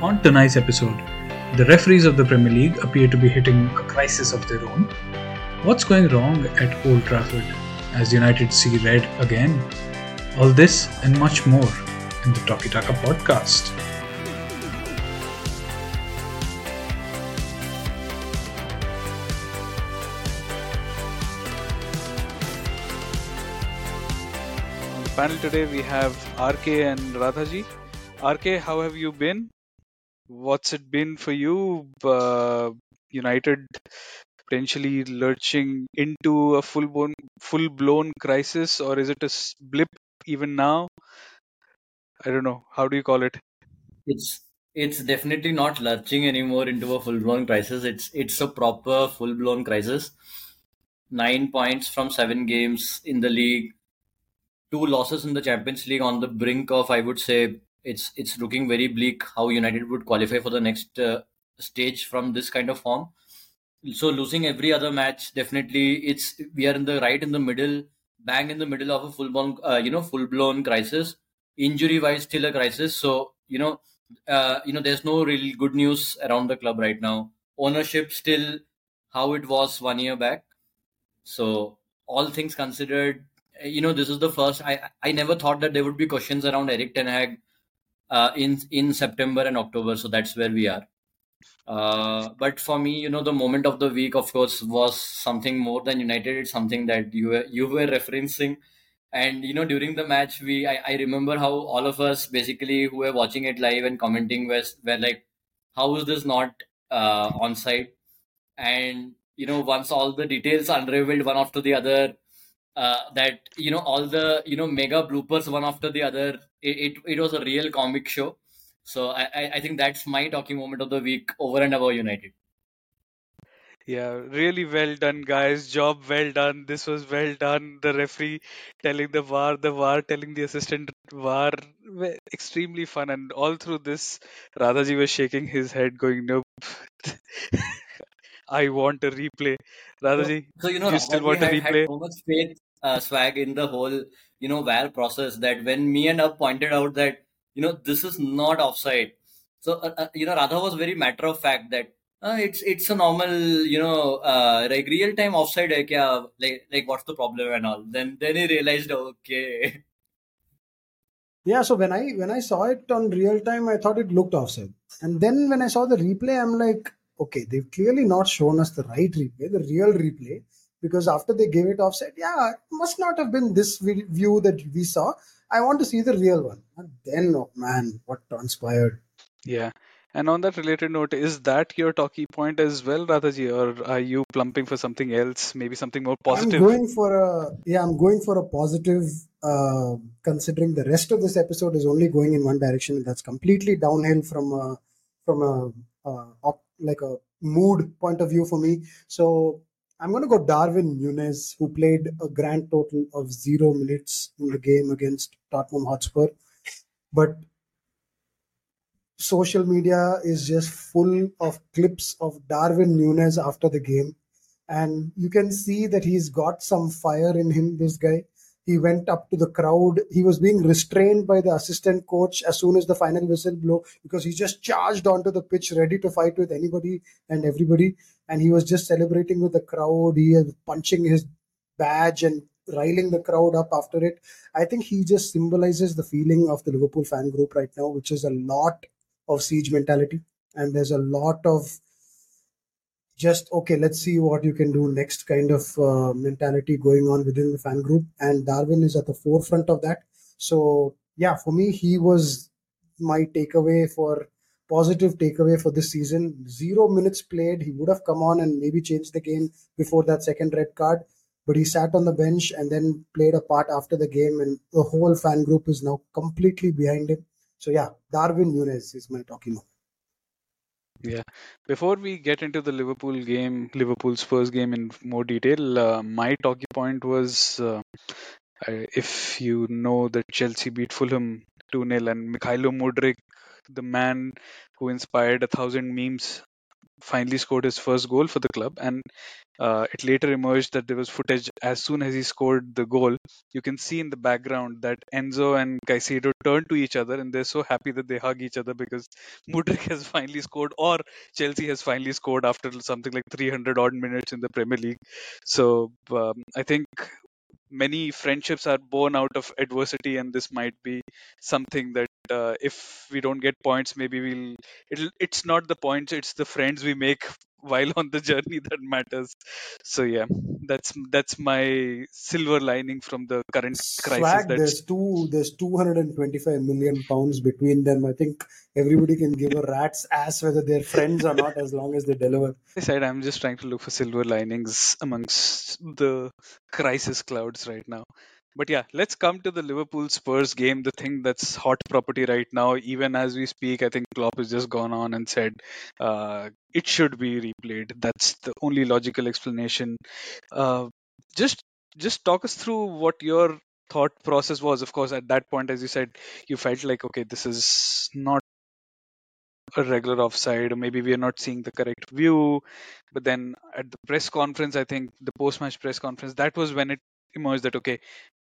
On tonight's episode, the referees of the Premier League appear to be hitting a crisis of their own. What's going wrong at Old Trafford as United see red again? All this and much more in the Talky Taka podcast. On the panel today, we have RK and Radhaji. RK, how have you been? What's it been for you? Uh, United potentially lurching into a full blown full blown crisis, or is it a blip even now? I don't know. How do you call it? It's it's definitely not lurching anymore into a full blown crisis. It's it's a proper full blown crisis. Nine points from seven games in the league, two losses in the Champions League on the brink of I would say it's it's looking very bleak how United would qualify for the next uh, stage from this kind of form. So losing every other match definitely it's we are in the right in the middle, bang in the middle of a full blown uh, you know full blown crisis. Injury wise, still a crisis. So you know uh, you know there's no real good news around the club right now. Ownership still how it was one year back. So all things considered, you know this is the first. I I never thought that there would be questions around Eric Ten Hag uh, in in September and October. So that's where we are. Uh, but for me, you know, the moment of the week, of course, was something more than United. It's something that you were, you were referencing, and you know, during the match, we I, I remember how all of us basically who were watching it live and commenting was were like, how is this not uh, on site? And you know, once all the details unraveled one after the other, uh, that you know all the you know mega bloopers one after the other, it it, it was a real comic show. So I, I think that's my talking moment of the week over and above United. Yeah, really well done, guys. Job well done. This was well done. The referee telling the VAR, the VAR telling the assistant VAR. Extremely fun. And all through this, Radhaji was shaking his head, going, Nope. I want a replay. Radhaji, so you know, you still want a replay? so much faith, uh, swag in the whole, you know, VAR process that when me and Up pointed out that, you know, this is not offside. So, uh, uh, you know, Radha was very matter of fact that uh, it's it's a normal, you know, uh, like real time offside? Like, like what's the problem and all. Then then he realized, okay. Yeah, so when I when I saw it on real time, I thought it looked offside, and then when I saw the replay, I'm like, okay, they've clearly not shown us the right replay, the real replay, because after they gave it off, said, yeah, it must not have been this view that we saw. I want to see the real one. And then, oh man, what transpired? Yeah. And on that related note, is that your talkie point as well, Radhaji, or are you plumping for something else, maybe something more positive? I'm going for a yeah, I'm going for a positive. Uh, considering the rest of this episode is only going in one direction, that's completely downhill from a from a uh, op, like a mood point of view for me. So I'm going to go Darwin Nunez, who played a grand total of zero minutes in the game against Tottenham Hotspur, but social media is just full of clips of Darwin Nunez after the game. And you can see that he's got some fire in him, this guy. He went up to the crowd. He was being restrained by the assistant coach as soon as the final whistle blew because he just charged onto the pitch ready to fight with anybody and everybody. And he was just celebrating with the crowd. He was punching his badge and riling the crowd up after it. I think he just symbolizes the feeling of the Liverpool fan group right now, which is a lot of siege mentality. And there's a lot of just okay let's see what you can do next kind of uh, mentality going on within the fan group. And darwin is at the forefront of that. So yeah for me he was my takeaway for positive takeaway for this season. Zero minutes played. He would have come on and maybe changed the game before that second red card. But he sat on the bench and then played a part after the game and the whole fan group is now completely behind him. So yeah darwin nunez is my talking about Yeah. Before we get into the Liverpool game, Liverpool's first game in more detail, uh, my talkie point was uh, if you know that Chelsea beat Fulham 2 0 and Mykhailo Mudryk, the man who inspired a thousand memes finally scored his first goal for the club. And uh, it later emerged that there was footage as soon as he scored the goal. You can see in the background that Enzo and Caicedo turn to each other and they're so happy that they hug each other because Mudryk has finally scored or Chelsea has finally scored after something like 300 odd minutes in the Premier League. So um, I think many friendships are born out of adversity and this might be something that uh, if we don't get points maybe we'll it'll, it's not the points it's the friends we make while on the journey that matters so yeah that's that's my silver lining from the current crisis Swag, that's there's two there's 225 million pounds between them. I think everybody can give a rat's ass whether they're friends or not as long as they deliver. I said I'm just trying to look for silver linings amongst the crisis clouds right now. But yeah, let's come to the Liverpool Spurs game, the thing that's hot property right now. Even as we speak, I think Klopp has just gone on and said uh, it should be replayed. That's the only logical explanation. Uh, just just talk us through what your thought process was. Of course, at that point, as you said, you felt like okay, this is not a regular offside, maybe we are not seeing the correct view. But then at the press conference, I think the post-match press conference, that was when it emerged that okay,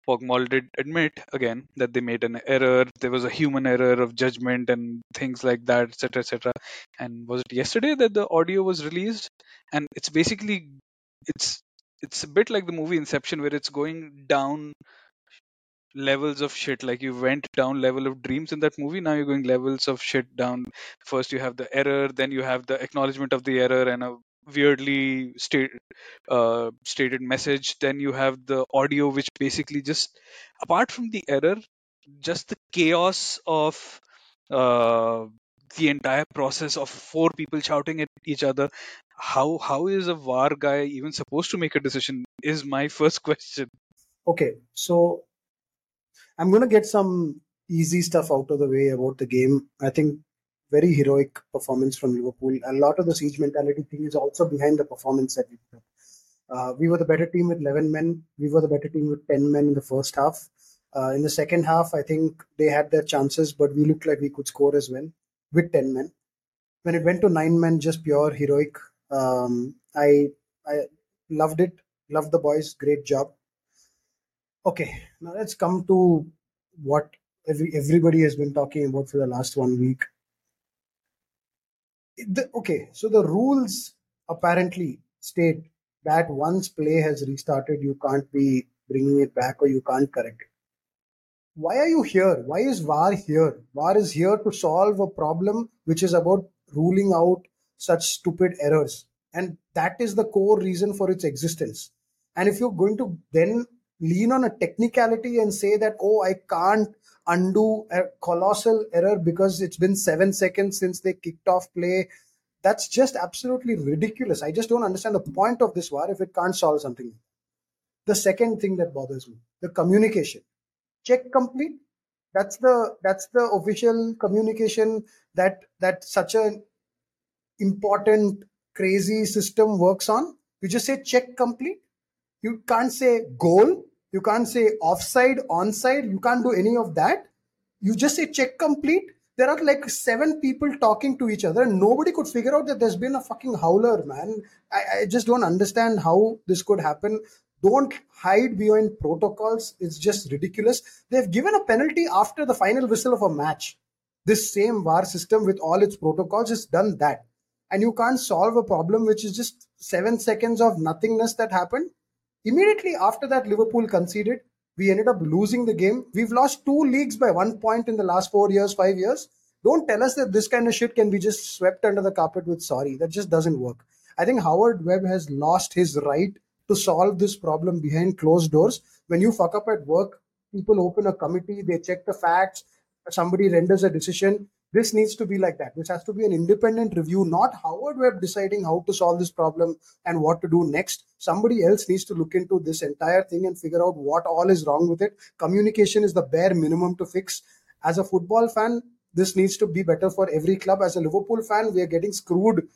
PGMOL did admit again that they made an error. There was a human error of judgment and things like that, etc., etc. And was it yesterday that the audio was released? And it's basically it's it's a bit like the movie Inception, where it's going down levels of shit like you went down level of dreams in that movie now you're going levels of shit down first you have the error then you have the acknowledgement of the error and a weirdly state, uh, stated message then you have the audio which basically just apart from the error just the chaos of uh, the entire process of four people shouting at each other how how is a VAR guy even supposed to make a decision is my first question Okay, so I'm to get some easy stuff out of the way about the game. I think very heroic performance from Liverpool. A lot of the siege mentality thing is also behind the performance that we put. Uh, we were the better team with 11 men. We were the better team with 10 men in the first half. Uh, in the second half, I think they had their chances, but we looked like we could score as well with 10 men. When it went to nine men, just pure heroic. Um, I I loved it. Loved the boys. Great job. Okay, now let's come to what every, everybody has been talking about for the last one week. The, okay, so the rules apparently state that once play has restarted, you can't be bringing it back or you can't correct it. Why are you here? Why is VAR here? VAR is here to solve a problem which is about ruling out such stupid errors. And that is the core reason for its existence. And if you're going to then lean on a technicality and say that, oh, I can't undo a colossal error because it's been seven seconds since they kicked off play. That's just absolutely ridiculous. I just don't understand the point of this VAR if it can't solve something. The second thing that bothers me, the communication. Check complete. That's the that's the official communication that that such an important crazy system works on. You just say check complete you can't say goal. You can't say offside, onside. You can't do any of that. You just say check complete. There are like seven people talking to each other, and nobody could figure out that there's been a fucking howler, man. I, I just don't understand how this could happen. Don't hide behind protocols. It's just ridiculous. They've given a penalty after the final whistle of a match. This same VAR system with all its protocols has done that. And you can't solve a problem which is just seven seconds of nothingness that happened Immediately after that, Liverpool conceded. We ended up losing the game. We've lost two leagues by one point in the last four years, five years. Don't tell us that this kind of shit can be just swept under the carpet with sorry. That just doesn't work. I think Howard Webb has lost his right to solve this problem behind closed doors. When you fuck up at work, people open a committee, they check the facts, somebody renders a decision. This needs to be like that. This has to be an independent review, not Howard Webb deciding how to solve this problem and what to do next. Somebody else needs to look into this entire thing and figure out what all is wrong with it. Communication is the bare minimum to fix. As a football fan, this needs to be better for every club. As a Liverpool fan, we are getting screwed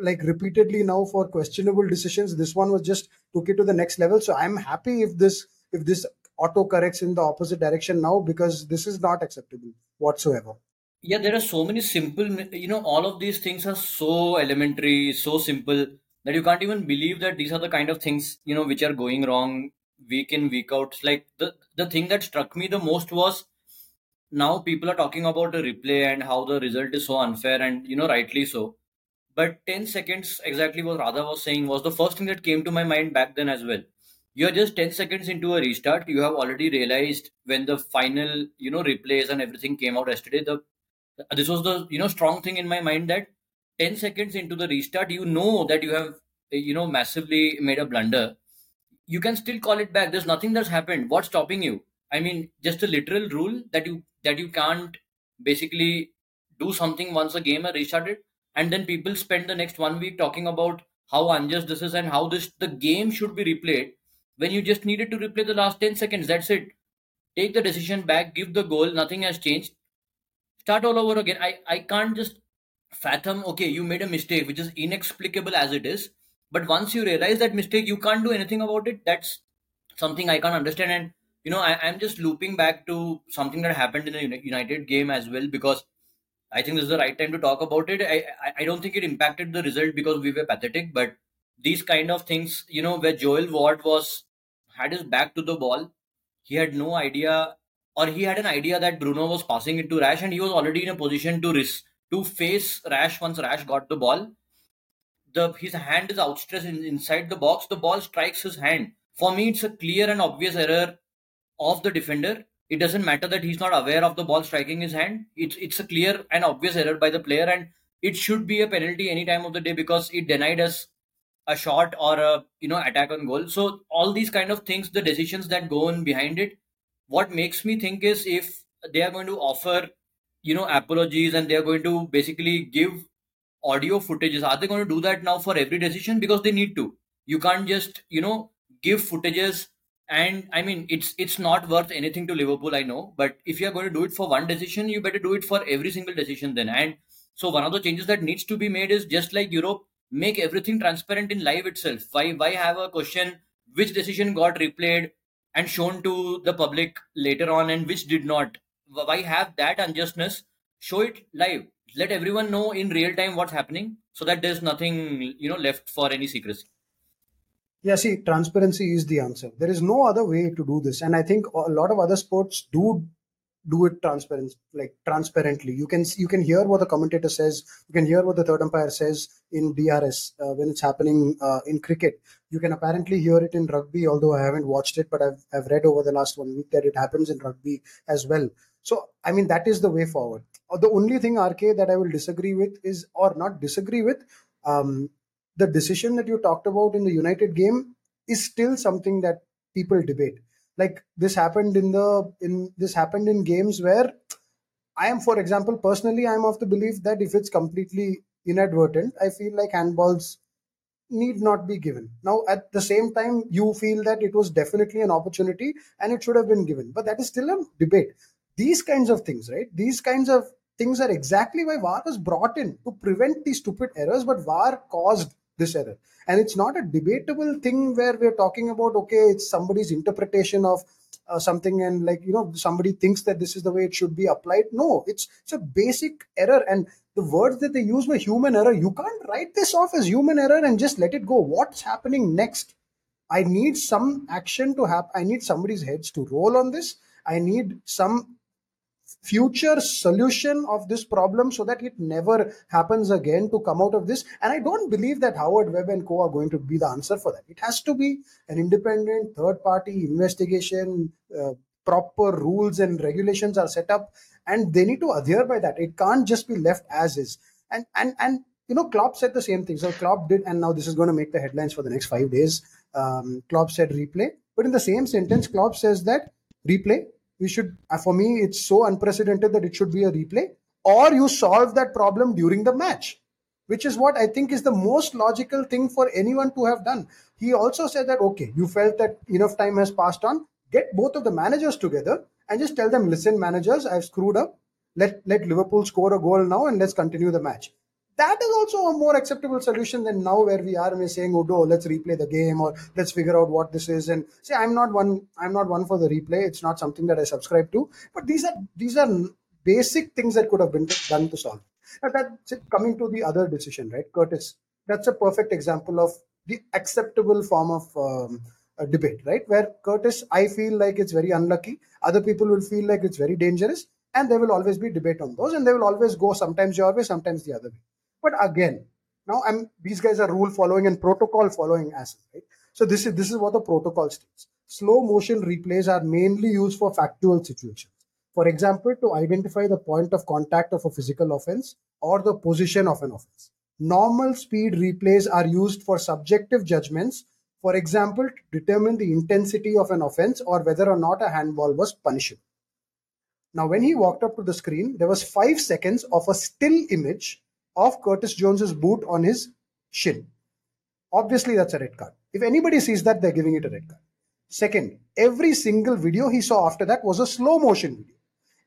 like repeatedly now for questionable decisions. This one was just took it to the next level. So I'm happy if this if this auto corrects in the opposite direction now because this is not acceptable whatsoever. Yeah, there are so many simple, you know, all of these things are so elementary, so simple that you can't even believe that these are the kind of things, you know, which are going wrong week in, week out. Like the, the thing that struck me the most was now people are talking about the replay and how the result is so unfair and, you know, rightly so. But 10 seconds, exactly what Radha was saying, was the first thing that came to my mind back then as well. You're just 10 seconds into a restart. You have already realized when the final, you know, replays and everything came out yesterday, the Uh, this was the you know strong thing in my mind that 10 seconds into the restart you know that you have uh, you know massively made a blunder. You can still call it back. There's nothing that's happened. What's stopping you? I mean just a literal rule that you that you can't basically do something once a game is restarted and then people spend the next one week talking about how unjust this is and how this the game should be replayed when you just needed to replay the last 10 seconds. That's it. Take the decision back. Give the goal. Nothing has changed start all over again. I, I can't just fathom, okay, you made a mistake, which is inexplicable as it is. But once you realize that mistake, you can't do anything about it. That's something I can't understand. And, you know, I, I'm just looping back to something that happened in the United game as well, because I think this is the right time to talk about it. I, I, I don't think it impacted the result because we were pathetic, but these kind of things, you know, where Joel Ward was had his back to the ball, he had no idea or he had an idea that Bruno was passing it to Rash and he was already in a position to risk to face Rash once Rash got the ball. The his hand is outstretched in, inside the box. The ball strikes his hand. For me, it's a clear and obvious error of the defender. It doesn't matter that he's not aware of the ball striking his hand. It's it's a clear and obvious error by the player, and it should be a penalty any time of the day because it denied us a shot or a you know attack on goal. So all these kind of things, the decisions that go on behind it, what makes me think is if they are going to offer you know apologies and they are going to basically give audio footages are they going to do that now for every decision? Because they need to. You can't just you know give footages and i mean it's it's not worth anything to liverpool i know. But if you're going to do it for one decision you better do it for every single decision then. And so one of the changes that needs to be made is just like europe make everything transparent in live itself. Why why have a question? Which decision got replayed and shown to the public later on and which did not. Why have that unjustness? Show it live. Let everyone know in real time what's happening so that there's nothing you know left for any secrecy. Yeah see transparency is the answer. There is no other way to do this. And i think a lot of other sports do do it transparent like transparently. You can you can hear what the commentator says. You can hear what the third umpire says in drs uh, when it's happening uh, in cricket you can apparently hear it in rugby although i haven't watched it but I've, I've read over the last one week that it happens in rugby as well. So i mean that is the way forward. Uh, the only thing rk that i will disagree with is or not disagree with um, the decision that you talked about in the united game is still something that people debate. Like this happened in the in this happened in games where i am for example personally i'm of the belief that if it's completely inadvertent i feel like handballs need not be given. Now at the same time you feel that it was definitely an opportunity and it should have been given. But that is still a debate. These kinds of things right? These kinds of things are exactly why VAR was brought in to prevent these stupid errors, but VAR caused this error. And it's not a debatable thing where we're talking about okay it's somebody's interpretation of uh, something and like you know somebody thinks that this is the way it should be applied. No it's it's a basic error. And the words that they use were human error. You can't write this off as human error and just let it go. What's happening next? I need some action to happen i need somebody's heads to roll on this. I need some future solution of this problem so that it never happens again to come out of this. And I don't believe that Howard Webb and co are going to be the answer for that. It has to be an independent third party investigation. Uh, proper rules and regulations are set up and they need to adhere by that. It can't just be left as is. And and and you know, Klopp said the same thing. So Klopp did, and now this is going to make the headlines for the next five days. Um, Klopp said replay, but in the same sentence, Klopp says that replay we should uh, for me it's so unprecedented that it should be a replay. Or you solve that problem during the match which is what i think is the most logical thing for anyone to have done. He also said that okay you felt that enough time has passed on. Get both of the managers together and just tell them listen managers i've screwed up. Let let liverpool score a goal now and let's continue the match that is also a more acceptable solution than now where we are and we're saying, oh, no, let's replay the game or let's figure out what this is. And say, I'm not one, I'm not one for the replay. It's not something that I subscribe to. But these are these are basic things that could have been done to solve. And that's it. coming to the other decision, right, Curtis? That's a perfect example of the acceptable form of um, debate, right? Where Curtis, I feel like it's very unlucky. Other people will feel like it's very dangerous, and there will always be debate on those, and they will always go sometimes your way, sometimes the other way. But again, now I'm these guys are rule following and protocol following assets, right? So this is this is what the protocol states. Slow motion replays are mainly used for factual situations. For example, to identify the point of contact of a physical offense or the position of an offense. Normal speed replays are used for subjective judgments, for example, to determine the intensity of an offense or whether or not a handball was punishable. Now, when he walked up to the screen, there was five seconds of a still image of Curtis Jones's boot on his shin. Obviously, that's a red card. If anybody sees that, they're giving it a red card. Second, every single video he saw after that was a slow motion video.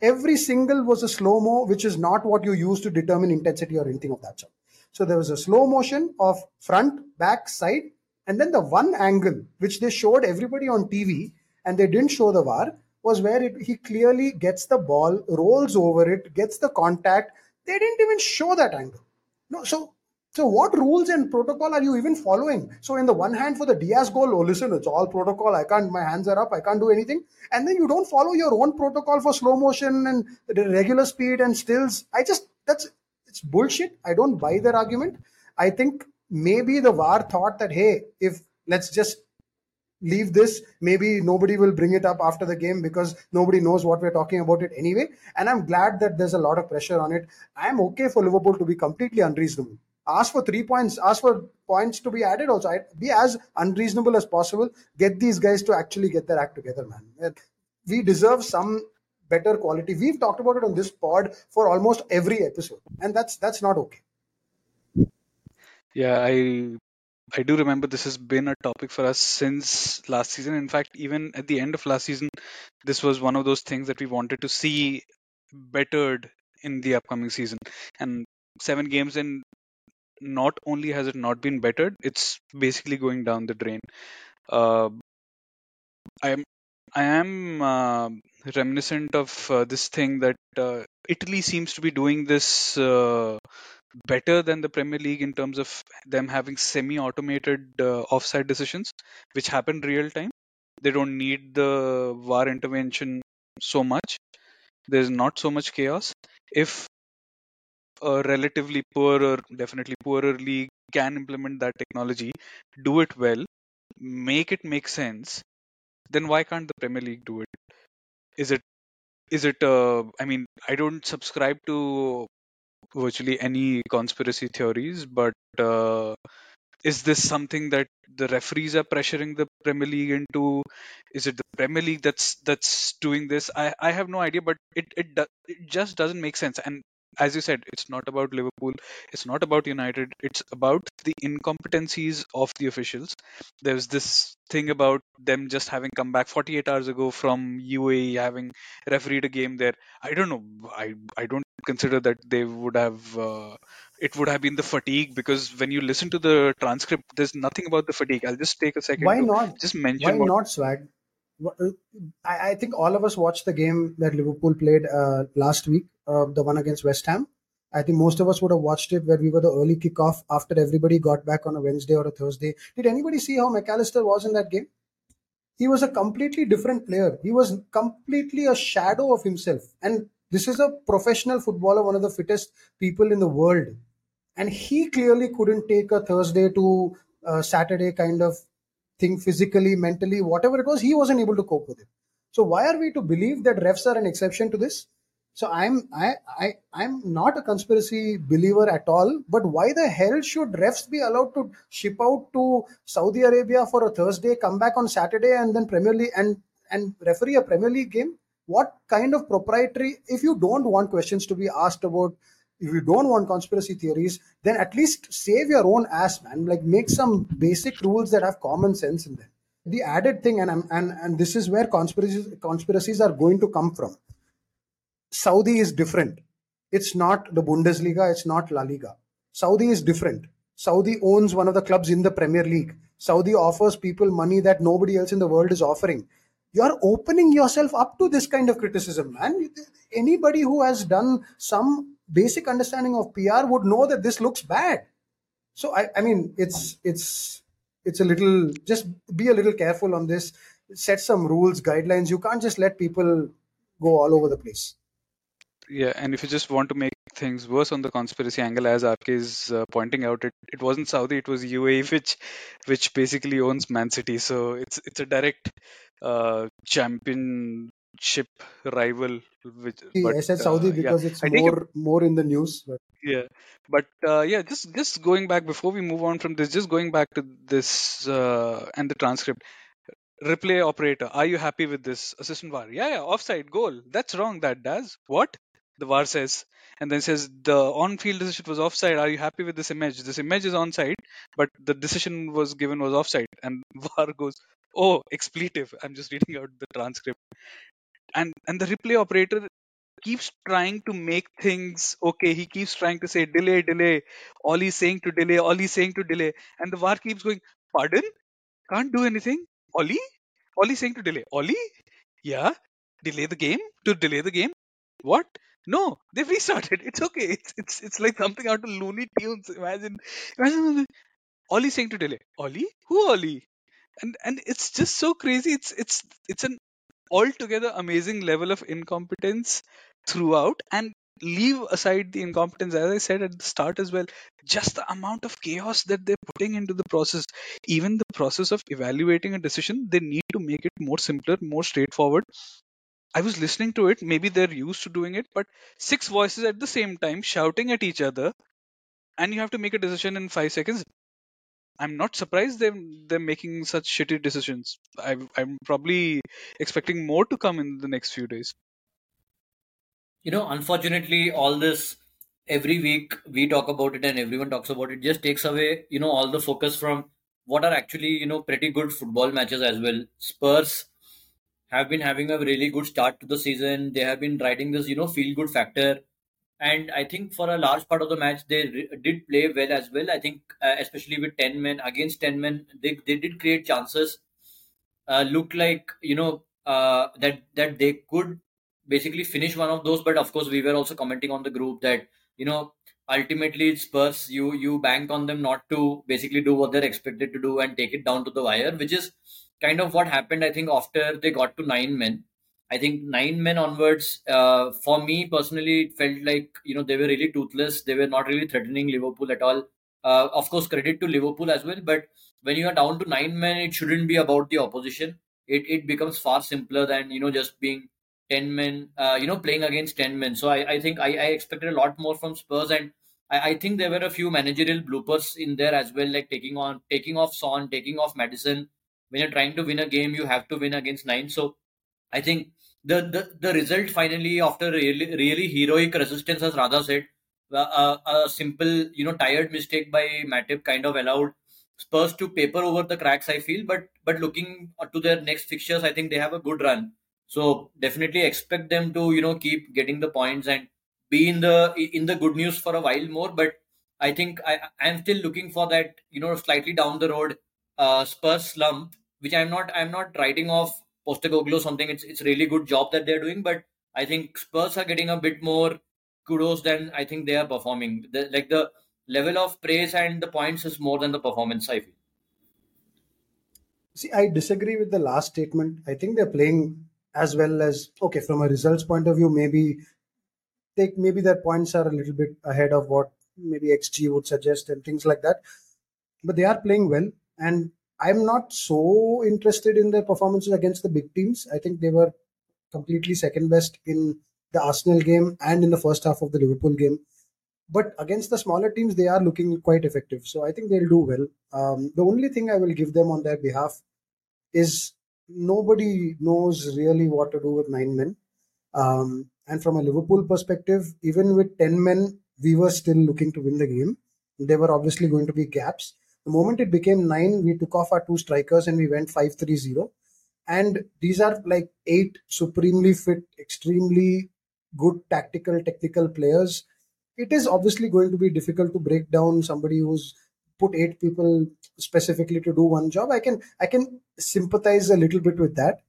Every single was a slow mo, which is not what you use to determine intensity or anything of that sort. So there was a slow motion of front, back, side, and then the one angle which they showed everybody on TV and they didn't show the VAR was where it, he clearly gets the ball, rolls over it, gets the contact. They didn't even show that angle. No, so so what rules and protocol are you even following? So in the one hand for the Diaz goal, oh listen, it's all protocol. I can't, my hands are up. I can't do anything. And then you don't follow your own protocol for slow motion and regular speed and stills. I just that's it's bullshit. I don't buy their argument. I think maybe the VAR thought that hey, if let's just leave this maybe nobody will bring it up after the game because nobody knows what we're talking about it anyway. And i'm glad that there's a lot of pressure on it. I'm okay for liverpool to be completely unreasonable. Ask for three points ask for points to be added also. Be as unreasonable as possible. Get these guys to actually get their act together man. Uh, we deserve some better quality. We've talked about it on this pod for almost every episode and that's that's not okay. Yeah i I do remember this has been a topic for us since last season. In fact, even at the end of last season, this was one of those things that we wanted to see bettered in the upcoming season. And seven games in, not only has it not been bettered, it's basically going down the drain. Uh, I am I am uh, reminiscent of uh, this thing that uh, Italy seems to be doing this uh, better than the Premier League in terms of them having semi-automated uh, offside decisions, which happen real time. They don't need the VAR intervention so much. There's not so much chaos. If a relatively poorer, definitely poorer league can implement that technology, do it well, make it make sense, then why can't the Premier League do it? Is it is it uh, i mean i don't subscribe to virtually any conspiracy theories, but uh, is this something that the referees are pressuring the Premier League into? Is it the Premier League that's that's doing this? I, I have no idea, but it it, do, it just doesn't make sense. And as you said, it's not about Liverpool, it's not about United, it's about the incompetencies of the officials. There's this thing about them just having come back 48 hours ago from UAE, having refereed a game there. I don't know. I I don't consider that they would have. Uh, it would have been the fatigue because when you listen to the transcript, there's nothing about the fatigue. I'll just take a second. Why not? Just mention. Why what... not, Swag? Uh, I, I, think all of us watched the game that Liverpool played uh, last week, uh, the one against West Ham. I think most of us would have watched it where we were the early kickoff after everybody got back on a Wednesday or a Thursday. Did anybody see how Mac Allister was in that game? He was a completely different player. He was completely a shadow of himself. And this is a professional footballer, one of the fittest people in the world. And he clearly couldn't take a Thursday to a Saturday kind of thing physically, mentally, whatever it was, he wasn't able to cope with it. So why are we to believe that refs are an exception to this? So I'm I, I I'm not a conspiracy believer at all. But why the hell should refs be allowed to ship out to Saudi Arabia for a Thursday, come back on Saturday, and then Premier League and and referee a Premier League game? What kind of proprietary? If you don't want questions to be asked about if you don't want conspiracy theories, then at least save your own ass, man. Like make some basic rules that have common sense in them. The added thing, and and and this is where conspiracies conspiracies are going to come from. Saudi is different. It's not the Bundesliga, it's not La Liga. Saudi is different. Saudi owns one of the clubs in the Premier League. Saudi offers people money that nobody else in the world is offering. You're opening yourself up to this kind of criticism, man. Anybody who has done some basic understanding of PR would know that this looks bad. So I, I mean, it's it's it's a little just be a little careful on this. Set some rules, guidelines. You can't just let people go all over the place. Yeah, and if you just want to make things worse on the conspiracy angle, as RK is uh, pointing out, it, it wasn't Saudi, it was UAE, which which basically owns Man City. So it's it's a direct uh, championship rival. Which, but, I said Saudi uh, because yeah. it's more it, more in the news. But. Yeah, but uh, yeah, just just going back before we move on from this, just going back to this uh, and the transcript replay operator, are you happy with this assistant VAR? Yeah, yeah, offside goal. That's wrong. That does what? The VAR says, and then says the on-field decision was offside. Are you happy with this image? This image is onside, but the decision was given was offside, and VAR goes, oh, expletive. I'm just reading out the transcript, and and the replay operator keeps trying to make things okay. He keeps trying to say delay, delay. All he's saying to delay, all he's saying to delay, and the VAR keeps going, pardon, can't do anything. Ollie, Ollie saying to delay. Ollie, yeah, delay the game to delay the game. What? No, they've restarted. It's okay. It's it's it's like something out of Looney Tunes. Imagine, imagine Ollie saying to Delay, Ollie, who Ollie? And and it's just so crazy. It's it's it's an altogether amazing level of incompetence throughout. And leave aside the incompetence, as I said at the start as well, just the amount of chaos that they're putting into the process. Even the process of evaluating a decision, they need to make it more simpler, more straightforward, I was listening to it. Maybe they're used to doing it, but six voices at the same time shouting at each other, and you have to make a decision in five seconds. I'm not surprised they're they're making such shitty decisions. i I'm probably expecting more to come in the next few days. You know, unfortunately, all this every week we talk about it and everyone talks about it just takes away you know all the focus from what are actually you know pretty good football matches as well. Spurs have been having a really good start to the season. They have been riding this, you know, feel good factor. And I think for a large part of the match, they re- did play well as well. I think, uh, especially with 10 men against 10 men, they, they did create chances. Uh, look like, you know, uh, that, that they could basically finish one of those. But of course, we were also commenting on the group that, you know, ultimately Spurs, you, you bank on them not to basically do what they're expected to do and take it down to the wire, which is kind of what happened. I think after they got to nine men, I think nine men onwards, uh, for me personally, it felt like you know they were really toothless. They were not really threatening Liverpool at all. Uh, of course, credit to Liverpool as well. But when you are down to nine men, it shouldn't be about the opposition. It it becomes far simpler than you know just being ten men. Uh, you know playing against ten men. So I, I think I, I expected a lot more from Spurs and. I, I think there were a few managerial bloopers in there as well, like taking on taking off Son, taking off Maddison, when you're trying to win a game, you have to win against nine. So I think the the, the result finally after really really heroic resistance, as Radha said, a simple you know tired mistake by Matip kind of allowed Spurs to paper over the cracks. I feel, but but looking to their next fixtures, I think they have a good run. So definitely expect them to you know keep getting the points and be in the in the good news for a while more. But I think I I'm still looking for that you know slightly down the road uh, Spurs slump which I'm not I'm not writing off Postecoglou something. It's it's really good job that they're doing, but I think Spurs are getting a bit more kudos than I think they are performing. The, like the level of praise and the points is more than the performance. I feel. See, I disagree with the last statement. I think they're playing as well as okay from a results point of view. Maybe take maybe their points are a little bit ahead of what maybe XG would suggest and things like that. But they are playing well, and I'm not so interested in their performances against the big teams. I think they were completely second best in the Arsenal game and in the first half of the Liverpool game. But against the smaller teams, they are looking quite effective. So I think they'll do well. Um, the only thing I will give them on their behalf is nobody knows really what to do with nine men. Um, and from a Liverpool perspective, even with 10 men, we were still looking to win the game. There were obviously going to be gaps. The moment it became nine, we took off our two strikers and we went 5 3 0. And these are like eight supremely fit, extremely good tactical, technical players. It is obviously going to be difficult to break down somebody who's put eight people specifically to do one job. I can I can sympathize a little bit with that.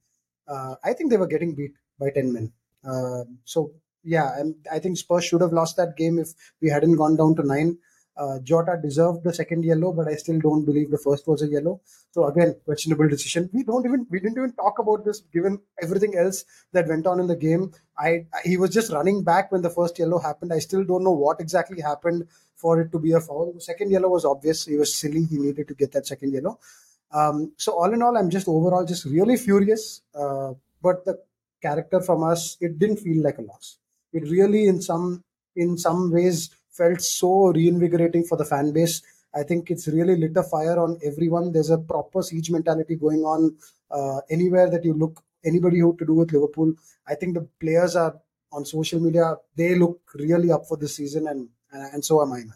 uh, I think they were getting beat by 10 men. Uh, so, yeah, and I think Spurs should have lost that game if we hadn't gone down to nine. Uh, Jota deserved the second yellow, but I still don't believe the first was a yellow. So again, questionable decision. We don't even we didn't even talk about this given everything else that went on in the game. I he was just running back when the first yellow happened. I still don't know what exactly happened for it to be a foul. The second yellow was obvious. He was silly. He needed to get that second yellow. Um, so all in all, I'm just overall just really furious. Uh, but the character from us, it didn't feel like a loss. It really, in some in some ways, felt so reinvigorating for the fan base. I think it's really lit a fire on everyone. There's a proper siege mentality going on uh, anywhere that you look. Anybody who to do with Liverpool, I think the players are on social media. They look really up for this season, and and so am I, man.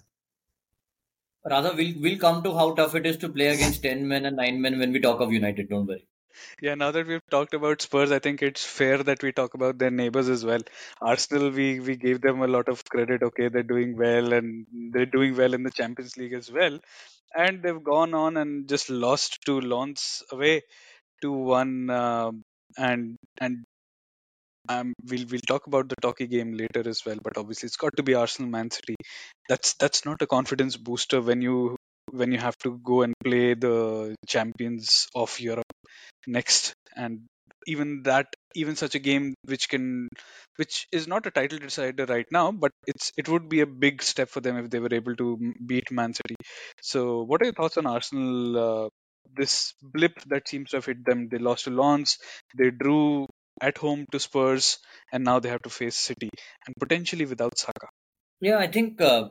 Rather, we'll, we'll come to how tough it is to play against 10 men and 9 men when we talk of United. Don't worry. Yeah, now that we've talked about Spurs, I think it's fair that we talk about their neighbors as well. Arsenal, we we gave them a lot of credit. Okay, they're doing well, and they're doing well in the Champions League as well. And they've gone on and just lost to Lens away, to one, uh, and and um, we'll we'll talk about the Talkie game later as well. But obviously, it's got to be Arsenal, Man City. That's that's not a confidence booster when you when you have to go and play the champions of Europe next, and even that even such a game which can which is not a title decider right now but it's it would be a big step for them if they were able to beat man city. So what are your thoughts on arsenal uh, this blip that seems to have hit them? They lost to Lens they drew at home to Spurs, and now they have to face City, and potentially without Saka. Yeah, I think uh,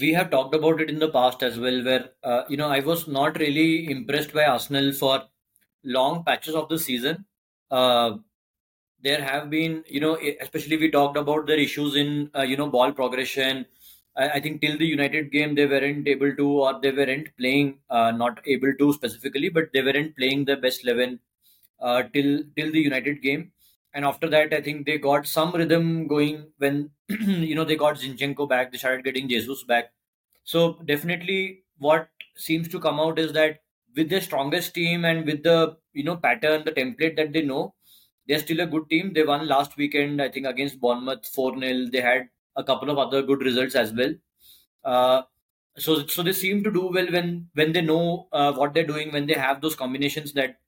we have talked about it in the past as well, where uh, you know I was not really impressed by Arsenal for long patches of the season. Uh, there have been, you know, especially we talked about their issues in, uh, you know, ball progression. I, I, think till the United game they weren't able to, or they weren't playing, uh, not able to specifically, but they weren't playing the best eleven uh, till till the United game. And after that, I think they got some rhythm going when you know they got Zinchenko back. They started getting Jesus back. So definitely, what seems to come out is that with their strongest team and with the you know pattern, the template that they know, they're still a good team. They won last weekend, I think, against Bournemouth four 0 They had a couple of other good results as well. Uh, so so they seem to do well when when they know uh, what they're doing when they have those combinations that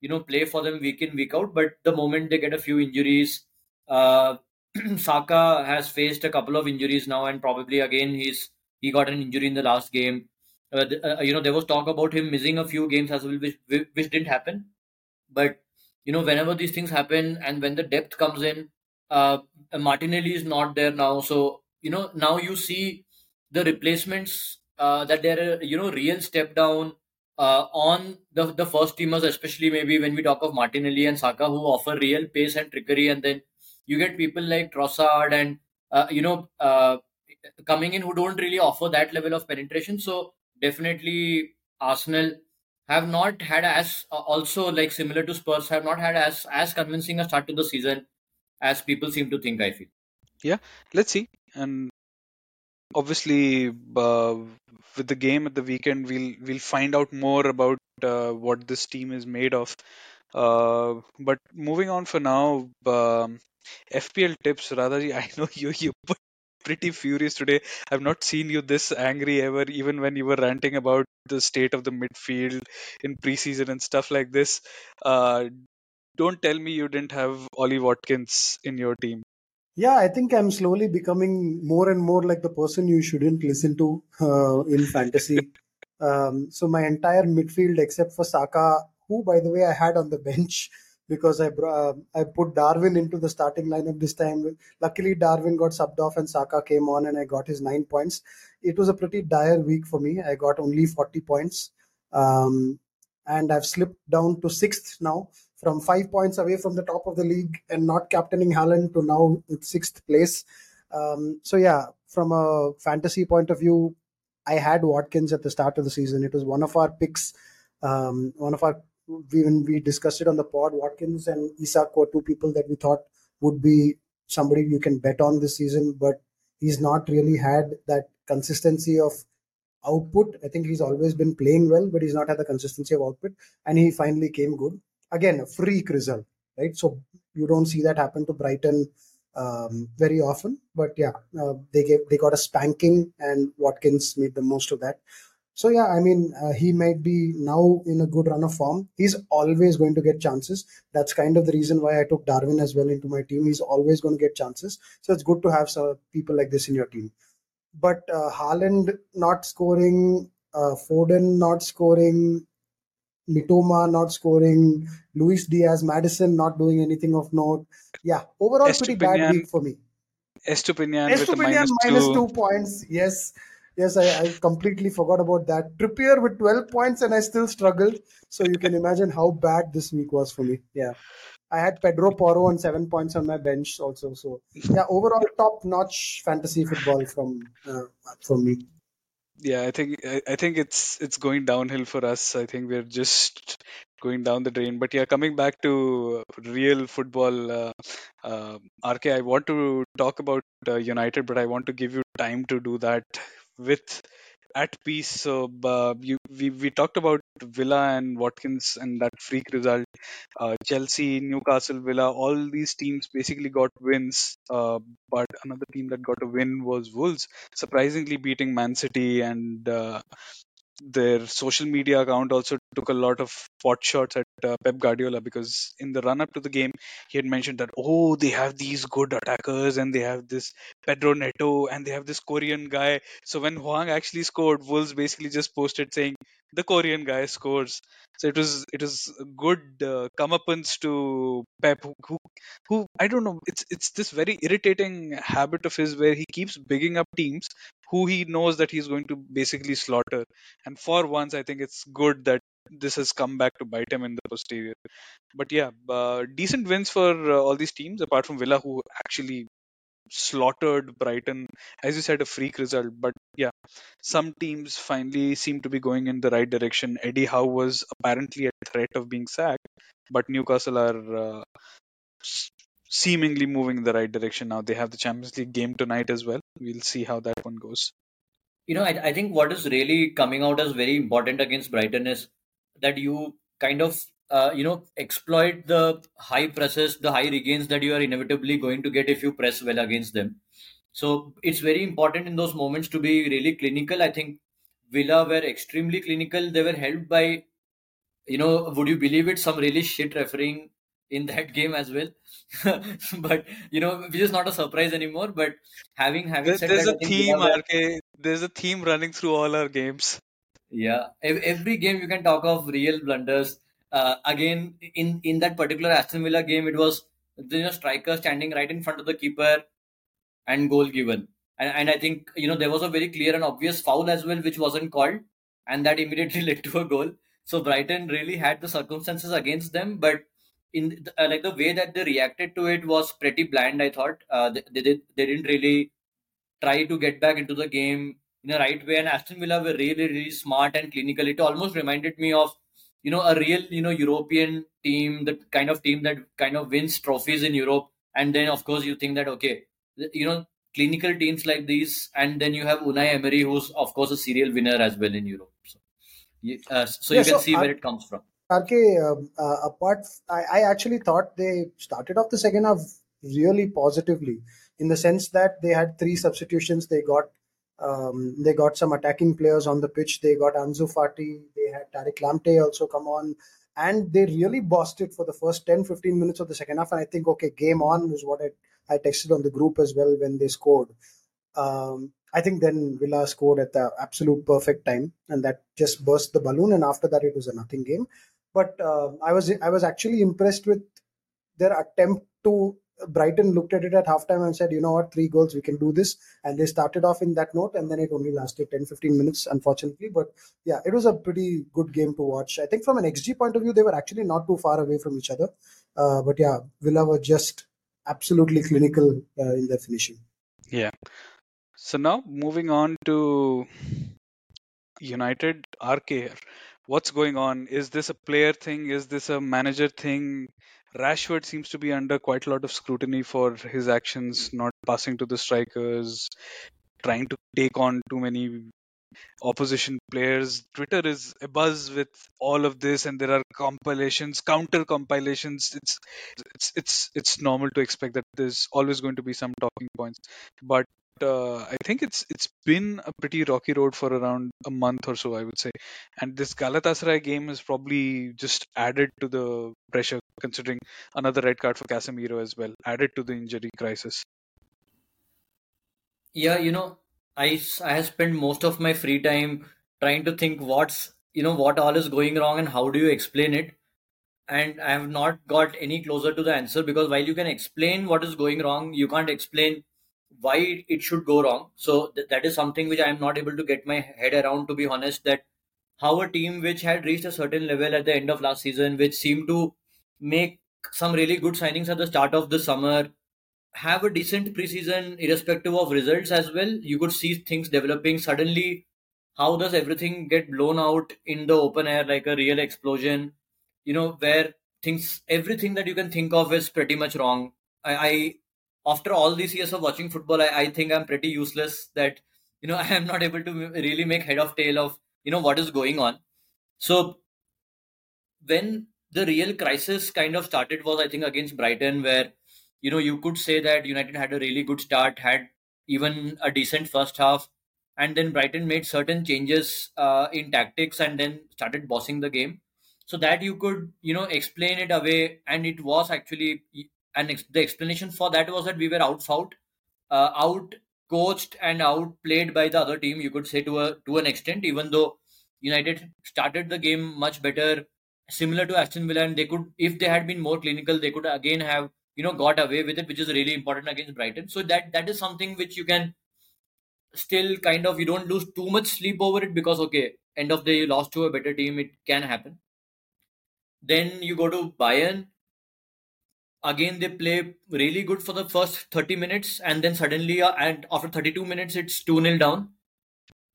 you know play for them week in week out. But the moment they get a few injuries, uh, Saka has faced a couple of injuries now, and probably again he's he got an injury in the last game. Uh, uh, you know there was talk about him missing a few games as well, which which didn't happen. But you know whenever these things happen and when the depth comes in, uh, Martinelli is not there now, so you know now you see the replacements uh, that there are you know real step down uh, on the the first teamers, especially maybe when we talk of Martinelli and Saka, who offer real pace and trickery, and then you get people like Trossard and uh, you know uh, coming in who don't really offer that level of penetration. So definitely Arsenal have not had as uh, also like similar to Spurs have not had as as convincing a start to the season as people seem to think. I feel. Yeah, let's see. And obviously uh, with the game at the weekend we'll we'll find out more about uh, what this team is made of uh, but moving on for now um, fpl tips rather i know you you put pretty furious today. I've not seen you this angry ever even when you were ranting about the state of the midfield in preseason and stuff like this. Uh, don't tell me you didn't have ollie watkins in your team. Yeah, I think I'm slowly becoming more and more like the person you shouldn't listen to uh, in fantasy. um, so my entire midfield, except for Saka, who by the way I had on the bench because I uh, I put Darwin into the starting lineup this time. Luckily, Darwin got subbed off and Saka came on, and I got his nine points. It was a pretty dire week for me. I got only 40 points, um, and I've slipped down to sixth now from five points away from the top of the league and not captaining Haaland to now sixth place. Um, so yeah, from a fantasy point of view, I had Watkins at the start of the season. It was one of our picks. Um, one of our when we discussed it on the pod, Watkins and Isak were two people that we thought would be somebody you can bet on this season, but he's not really had that consistency of output. I think he's always been playing well, but he's not had the consistency of output, and he finally came good again a freak result right? So you don't see that happen to Brighton um, very often. But yeah, uh, they gave they got a spanking, and Watkins made the most of that. So yeah, I mean, uh, he might be now in a good run of form. He's always going to get chances. That's kind of the reason why I took Darwin as well into my team. He's always going to get chances. So it's good to have some people like this in your team. But uh, Haaland not scoring, uh, Foden not scoring, Mitoma not scoring, Luis Diaz, Maddison not doing anything of note. Yeah, overall pretty bad week for me. Estupiñán, with a Estupiñán minus minus two. two points. Yes, yes, I, I completely forgot about that. Trippier with 12 points and I still struggled. So you can imagine how bad this week was for me. Yeah. I had Pedro Porro on seven points on my bench also. So yeah, overall top notch fantasy football from uh, me. Yeah, I think I, I think it's it's going downhill for us. I think we're just going down the drain. But yeah, coming back to real football, uh, uh, RK, I want to talk about uh, United, but I want to give you time to do that with at peace. So uh, you, we we talked about Villa and Watkins and that freak result. Uh, Chelsea, Newcastle, Villa, all these teams basically got wins. Uh, but another team that got a win was Wolves, surprisingly beating Man City and. Uh, their social media account also took a lot of pot shots at uh, Pep Guardiola because in the run up to the game he had mentioned that oh they have these good attackers and they have this Pedro Neto and they have this Korean guy. So when Hwang actually scored, Wolves basically just posted saying the Korean guy scores. So it was it was good uh, comeuppance to Pep, who, who who I don't know. It's it's this very irritating habit of his where he keeps bigging up teams who he knows that he's going to basically slaughter. And for once, I think it's good that this has come back to bite him in the posterior. But yeah, uh, decent wins for uh, all these teams apart from Villa, who actually slaughtered Brighton. As you said, a freak result. But yeah, some teams finally seem to be going in the right direction. Eddie Howe was apparently a threat of being sacked, but Newcastle are uh, seemingly moving in the right direction now. They have the Champions League game tonight as well. We'll see how that one goes. You know, I, I think what is really coming out as very important against Brighton is that you kind of, uh, you know, exploit the high presses, the high regains that you are inevitably going to get if you press well against them. So it's very important in those moments to be really clinical. I think Villa were extremely clinical. They were helped by, you know, would you believe it, some really shit refereeing in that game as well. but you know, which is not a surprise anymore. But having having There, said there's that, a theme, RK. There's a theme running through all our games. Yeah, every game you can talk of real blunders. Uh, again, in in that particular Aston Villa game, it was the you know, striker standing right in front of the keeper and goal given. And, and I think you know there was a very clear and obvious foul as well, which wasn't called, and that immediately led to a goal. So Brighton really had the circumstances against them, but in uh, like the way that they reacted to it was pretty bland. I thought uh, they, they they didn't really try to get back into the game in a right way. And Aston Villa were really, really smart and clinical. It almost reminded me of, you know, a real, you know, European team, the kind of team that kind of wins trophies in Europe. And then, of course, you think that, okay, you know, clinical teams like these. And then you have Unai Emery, who's, of course, a serial winner as well in Europe. So, you- uh, so Yeah, you can so see I- where it comes from. RK, um, uh, apart, I, I actually thought they started off the second half really positively in the sense that they had three substitutions. They got um, they got some attacking players on the pitch. They got Ansu Fati. They had Tariq Lamptey also come on, and they really bossed it for the first 10, 15 minutes of the second half. And I think okay, game on was what I I texted on the group as well when they scored. Um, I think then Villa scored at the absolute perfect time, and that just burst the balloon. And after that, it was a nothing game. But uh, I was I was actually impressed with their attempt to. Brighton looked at it at halftime and said, you know what, three goals, we can do this. And they started off in that note, and then it only lasted 10, 15 minutes, unfortunately. But yeah, it was a pretty good game to watch. I think from an XG point of view, they were actually not too far away from each other. Uh, but yeah, Villa were just absolutely clinical uh, in their finishing. Yeah. So now moving on to United RK here. What's going on? Is this a player thing? Is this a manager thing? Rashford seems to be under quite a lot of scrutiny for his actions, not passing to the strikers, trying to take on too many opposition players. Twitter is abuzz with all of this, and there are compilations, counter compilations. It's it's it's it's normal to expect that there's always going to be some talking points, but uh, I think it's it's been a pretty rocky road for around a month or so, I would say. And this Galatasaray game has probably just added to the pressure, considering another red card for Casemiro as well, added to the injury crisis. Yeah, you know, I I have spent most of my free time trying to think what's you know what all is going wrong and how do you explain it. And I have not got any closer to the answer because while you can explain what is going wrong, you can't explain why it should go wrong. So th- that is something which I am not able to get my head around. To be honest, that how a team which had reached a certain level at the end of last season, which seemed to make some really good signings at the start of the summer, have a decent preseason irrespective of results as well. You could see things developing suddenly. How does everything get blown out in the open air like a real explosion? You know, where things, everything that you can think of is pretty much wrong. I, I after all these years of watching football, I, I think I'm pretty useless that, you know, I am not able to really make head of tail of, you know, what is going on. So when the real crisis kind of started was, I think, against Brighton, where, you know, you could say that United had a really good start, had even a decent first half, and then Brighton made certain changes uh, in tactics and then started bossing the game. So that you could, you know, explain it away, and it was actually and ex- the explanation for that was that we were outfought, uh, out coached and outplayed by the other team. You could say to a to an extent, even though United started the game much better, similar to Aston Villa, and they could, if they had been more clinical, they could again have you know got away with it, which is really important against Brighton. So that that is something which you can still kind of you don't lose too much sleep over it because okay, end of the day you lost to a better team, it can happen. Then you go to Bayern, again they play really good for the first 30 minutes and then suddenly uh, and after 32 minutes it's 2 nil down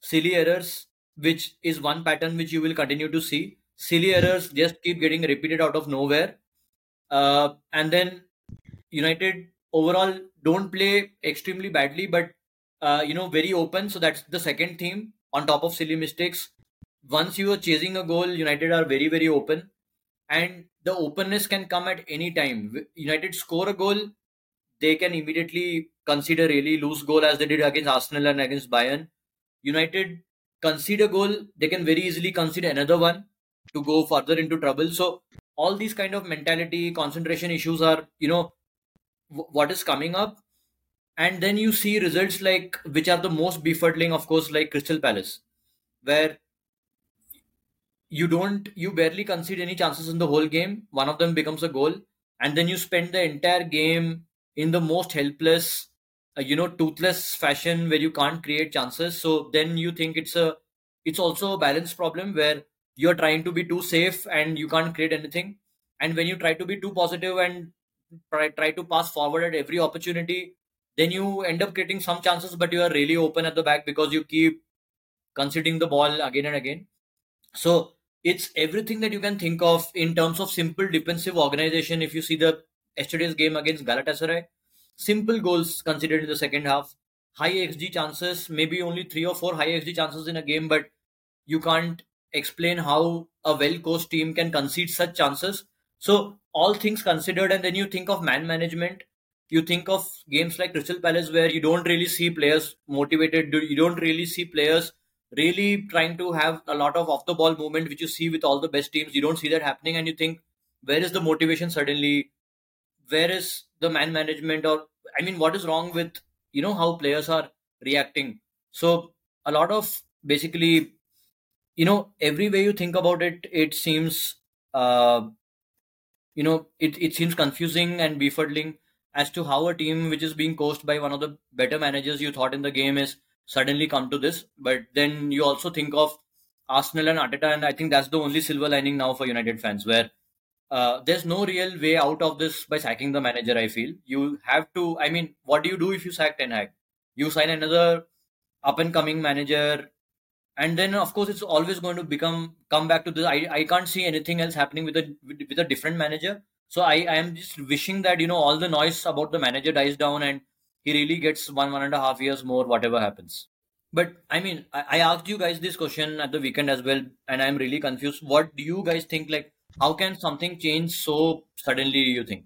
silly errors which is one pattern which you will continue to see silly errors just keep getting repeated out of nowhere. Uh, and then united overall don't play extremely badly but uh, you know very open. So that's the second theme on top of silly mistakes. Once you are chasing a goal united are very very open. And the openness can come at any time. United score a goal, they can immediately consider really lose goal as they did against Arsenal and against Bayern. United concede a goal, they can very easily concede another one to go further into trouble. So all these kind of mentality, concentration issues are, you know, w- what is coming up. And then you see results like which are the most befuddling, of course, like Crystal Palace, where you don't you barely concede any chances in the whole game one of them becomes a goal and then you spend the entire game in the most helpless uh, you know toothless fashion where you can't create chances so then you think it's a it's also a balance problem where you're trying to be too safe and you can't create anything. And when you try to be too positive and try, try to pass forward at every opportunity then you end up creating some chances but you are really open at the back because you keep conceding the ball again and again. So it's everything that you can think of in terms of simple defensive organization. If you see the yesterday's game against Galatasaray, simple goals considered in the second half, high XG chances, maybe only three or four high XG chances in a game, but you can't explain how a well coached team can concede such chances. So, all things considered, and then you think of man management, you think of games like Crystal Palace where you don't really see players motivated, you don't really see players really trying to have a lot of off the ball movement, which you see with all the best teams. You don't see that happening, and you think, where is the motivation suddenly? Where is the man management? Or, I mean, what is wrong with, you know, how players are reacting? So, a lot of basically, you know, every way you think about it, it seems, uh, you know, it, it seems confusing and befuddling as to how a team which is being coached by one of the better managers you thought in the game is suddenly come to this. But then you also think of Arsenal and Arteta, and I think that's the only silver lining now for United fans, where uh, there's no real way out of this by sacking the manager. I feel you have to. I mean, what do you do if you sack Ten Hag? You sign another up and coming manager, and then of course it's always going to become come back to this. I I can't see anything else happening with a with, a different manager. So I, I am just wishing that you know all the noise about the manager dies down and he really gets one one and a half years more whatever happens But I mean, I, I asked you guys this question at the weekend as well, and I'm really confused. What do you guys think? Like, how can something change so suddenly? You think?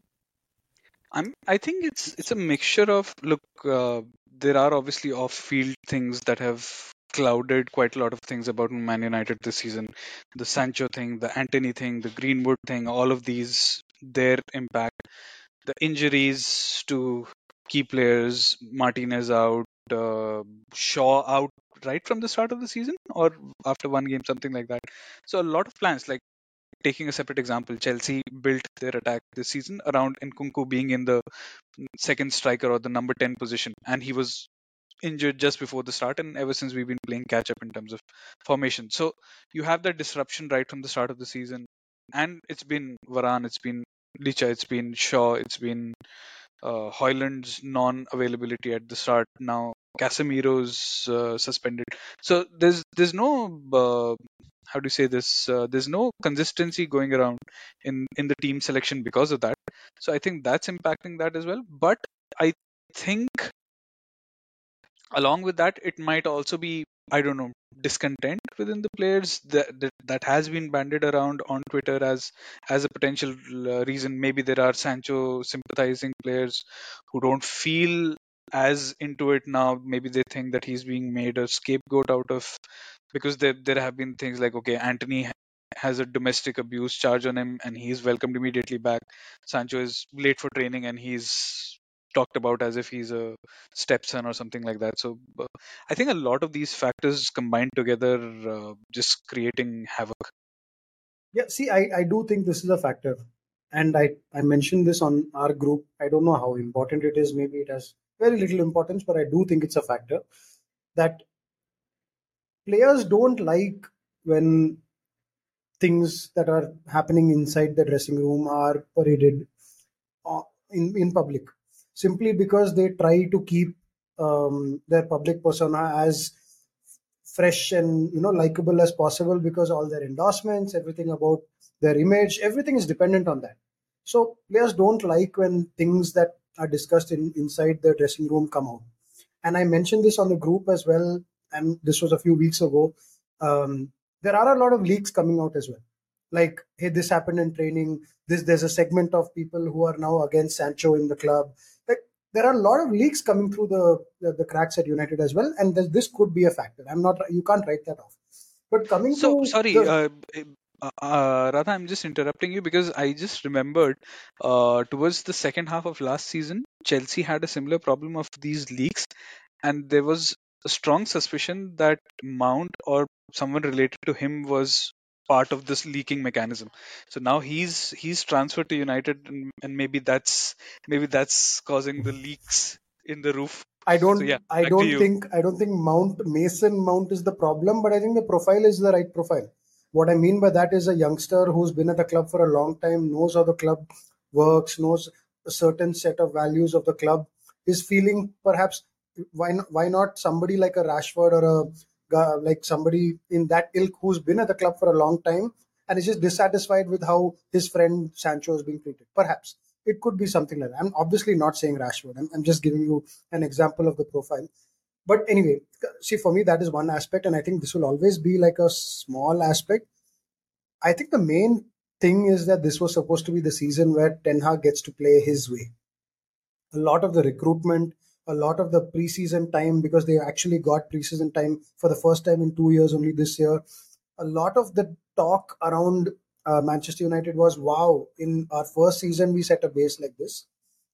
I'm. I think it's it's a mixture of look. Uh, there are obviously off-field things that have clouded quite a lot of things about Man United this season. The Sancho thing, the Antony thing, the Greenwood thing, all of these, their impact, the injuries to key players, Martinez out, uh, Shaw out right from the start of the season or after one game, something like that. So a lot of plans, like taking a separate example, Chelsea built their attack this season around Nkunku being in the second striker or the number 10 position, and he was injured just before the start, and ever since we've been playing catch up in terms of formation. So you have that disruption right from the start of the season, and it's been Varane, it's been Licha, it's been Shaw, it's been uh, Højlund's non-availability at the start. Now Casemiro's uh, suspended, so there's there's no uh, how do you say this? Uh, there's no consistency going around in in the team selection because of that. So I think that's impacting that as well. But I think along with that, it might also be I don't know discontent within the players that that, that has been banded around on Twitter as as a potential uh, reason. Maybe there are Sancho sympathizing players who don't feel as into it now. Maybe they think that he's being made a scapegoat out of because there there have been things like okay, Antony has a domestic abuse charge on him and he's welcomed immediately back. Sancho is late for training and he's talked about as if he's a stepson or something like that. So uh, I think a lot of these factors combined together uh, just creating havoc. Yeah, see, I, I do think this is a factor. And I, I mentioned this on our group. I don't know how important it is. Maybe it has very little importance, but I do think it's a factor that players don't like when things that are happening inside the dressing room are paraded uh, in, in public simply because they try to keep um, their public persona as fresh and you know likable as possible because all their endorsements everything about their image everything is dependent on that. So players don't like when things that are discussed in inside the dressing room come out. And i mentioned this on the group as well and this was a few weeks ago. Um, there are a lot of leaks coming out as well. Like hey this happened in training. This there's a segment of people who are now against sancho in the club there are a lot of leaks coming through the the, the cracks at united as well and this, could be a factor. I'm not you can't write that off. But coming so to sorry the, uh, uh, uh, Radha, I'm just interrupting you because I just remembered uh, towards the second half of last season, Chelsea had a similar problem of these leaks, and there was a strong suspicion that Mount or someone related to him was part of this leaking mechanism. So now he's he's transferred to United, and, and maybe that's maybe that's causing the leaks in the roof. I don't. So, yeah, I don't think. I don't think Mount Mason Mount is the problem, but I think the profile is the right profile. What I mean by that is a youngster who's been at the club for a long time, knows how the club works, knows a certain set of values of the club, is feeling perhaps why not, why not somebody like a Rashford or a guy- like somebody in that ilk who's been at the club for a long time and is just dissatisfied with how his friend Sancho is being treated. Perhaps it could be something like that. I'm obviously not saying Rashford. I'm, I'm just giving you an example of the profile. But anyway, see, for me, that is one aspect, and I think this will always be like a small aspect. I think the main thing is that this was supposed to be the season where Ten Hag gets to play his way. A lot of the recruitment, a lot of the preseason time, because they actually got preseason time for the first time in two years only this year. A lot of the talk around uh, Manchester United was wow, in our first season, we set a base like this.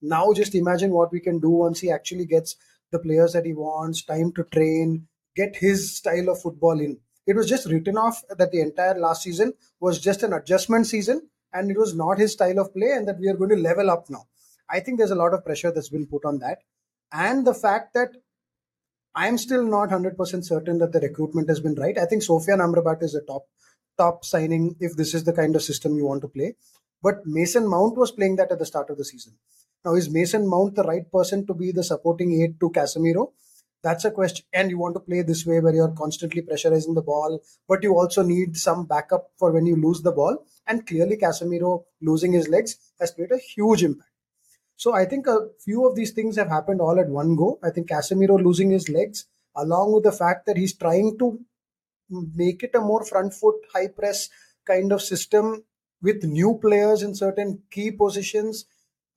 Now, just imagine what we can do once he actually gets the players that he wants, time to train, get his style of football in. It was just written off that the entire last season was just an adjustment season and it was not his style of play, and that we are going to level up now. I think there's a lot of pressure that's been put on that. And the fact that I'm still not 100% certain that the recruitment has been right. I think Sofian Amrabat is a top top signing if this is the kind of system you want to play. But Mason Mount was playing that at the start of the season. Now, is Mason Mount the right person to be the supporting aid to Casemiro? That's a question. And you want to play this way where you're constantly pressurizing the ball, but you also need some backup for when you lose the ball. And clearly, Casemiro losing his legs has played a huge impact. So I think a few of these things have happened all at one go. I think Casemiro losing his legs along with the fact that he's trying to make it a more front foot, high press kind of system with new players in certain key positions.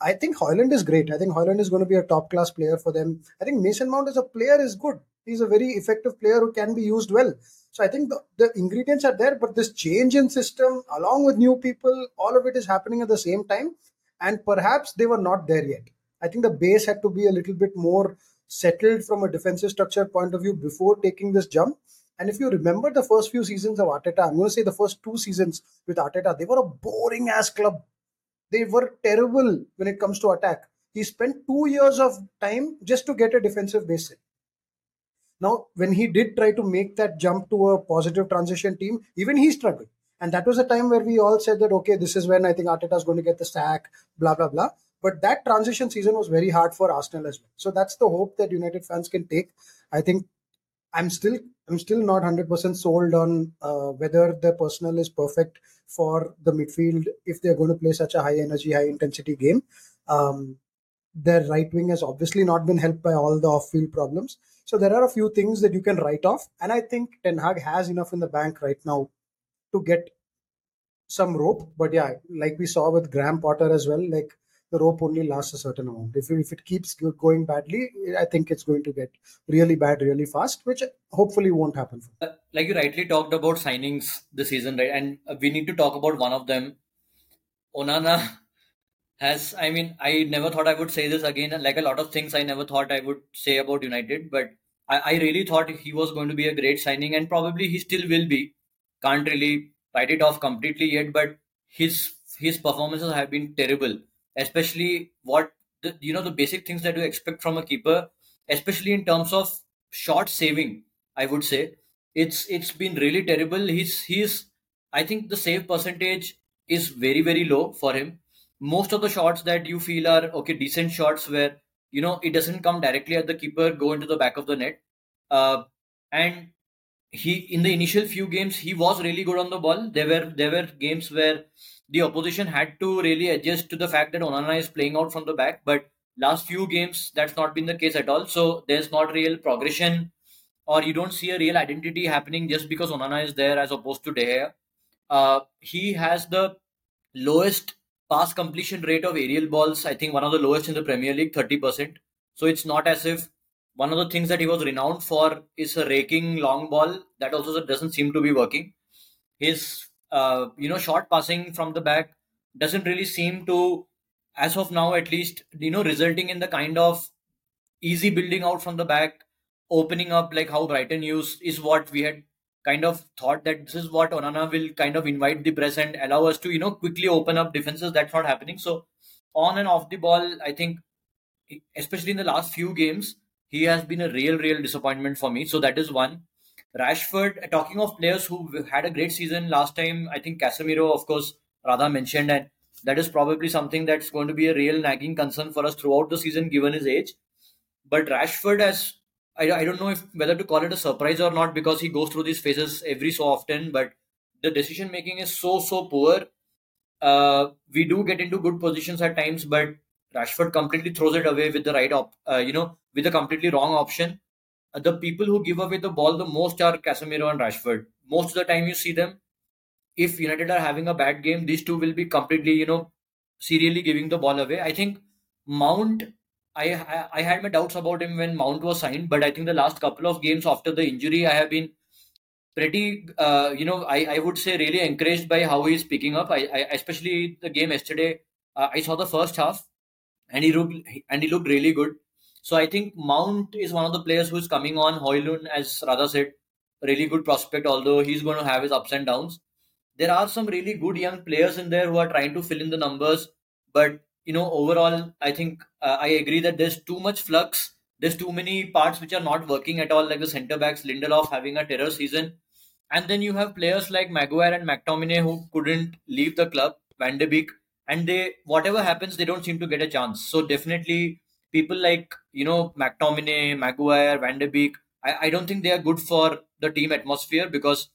I think Højlund is great. I think Højlund is going to be a top class player for them. I think Mason Mount as a player is good. He's a very effective player who can be used well. So I think the, the ingredients are there, but this change in system, along with new people, all of it is happening at the same time. And perhaps they were not there yet. I think the base had to be a little bit more settled from a defensive structure point of view before taking this jump. And if you remember the first few seasons of Arteta, I'm going to say the first two seasons with Arteta, they were a boring ass club. They were terrible when it comes to attack. He spent two years of time just to get a defensive base in. Now, when he did try to make that jump to a positive transition team, even he struggled. And that was a time where we all said that, okay, this is when I think Arteta is going to get the sack, blah, blah, blah. But that transition season was very hard for Arsenal as well. So that's the hope that United fans can take. I think I'm still I'm still not 100% sold on uh, whether the personnel is perfect for the midfield if they're going to play such a high energy, high intensity game. Um, their right wing has obviously not been helped by all the off field problems. So there are a few things that you can write off. And I think Ten Hag has enough in the bank right now to get some rope. But yeah, like we saw with Graham Potter as well, like the rope only lasts a certain amount. If, if it keeps going badly, I think it's going to get really bad really fast, which hopefully won't happen. Uh, like you rightly talked about signings this season, right? And we need to talk about one of them. Onana has, I mean, I never thought I would say this again. Like a lot of things I never thought I would say about United, but I, I really thought he was going to be a great signing and probably he still will be. Can't really write it off completely yet, but his his performances have been terrible especially what the, you know the basic things that you expect from a keeper, especially in terms of shot saving. I would say it's it's been really terrible. He's he's I think the save percentage is very very low for him. Most of the shots that you feel are okay, decent shots where you know it doesn't come directly at the keeper, go into the back of the net. Uh, and he in the initial few games he was really good on the ball. There were there were games where the opposition had to really adjust to the fact that Onana is playing out from the back. But last few games, that's not been the case at all. So there's not real progression, or you don't see a real identity happening just because Onana is there as opposed to De Gea. Uh, he has the lowest pass completion rate of aerial balls. I think one of the lowest in the Premier League, thirty percent. So it's not as if one of the things that he was renowned for is a raking long ball. That also doesn't seem to be working. His uh, you know, short passing from the back doesn't really seem to, as of now at least, you know, resulting in the kind of easy building out from the back, opening up like how Brighton used is what we had kind of thought that this is what Onana will kind of invite the press and allow us to, you know, quickly open up defenses. That's not happening. So on and off the ball, I think, especially in the last few games, he has been a real, real disappointment for me. So that is one. Rashford, talking of players who had a great season last time, I think Casemiro, of course, Radha mentioned, and that is probably something that's going to be a real nagging concern for us throughout the season given his age. But Rashford has, I, I don't know if whether to call it a surprise or not because he goes through these phases every so often, but the decision making is so, so poor. Uh, we do get into good positions at times, but Rashford completely throws it away with the right op, uh, you know, with a completely wrong option the people who give away the ball the most are Casemiro and Rashford. Most of the time you see them, if United are having a bad game, these two will be completely, you know, serially giving the ball away. I think Mount, I, I, I had my doubts about him when Mount was signed, but I think the last couple of games after the injury, I have been pretty, uh, you know, I, I would say really encouraged by how he's picking up. I, I especially the game yesterday, uh, I saw the first half, and he looked and he looked really good. So I think Mount is one of the players who's coming on. Højlund, as Radha said, really good prospect, although he's going to have his ups and downs. There are some really good young players in there who are trying to fill in the numbers. But, you know, overall, I think uh, I agree that there's too much flux. There's too many parts which are not working at all, like the centre backs, Lindelof having a terror season. And then you have players like Maguire and McTominay who couldn't leave the club, Van de Beek, and they, whatever happens, they don't seem to get a chance. So definitely people like you know McTominay, Maguire, Van de Beek, I, I don't think they are good for the team atmosphere because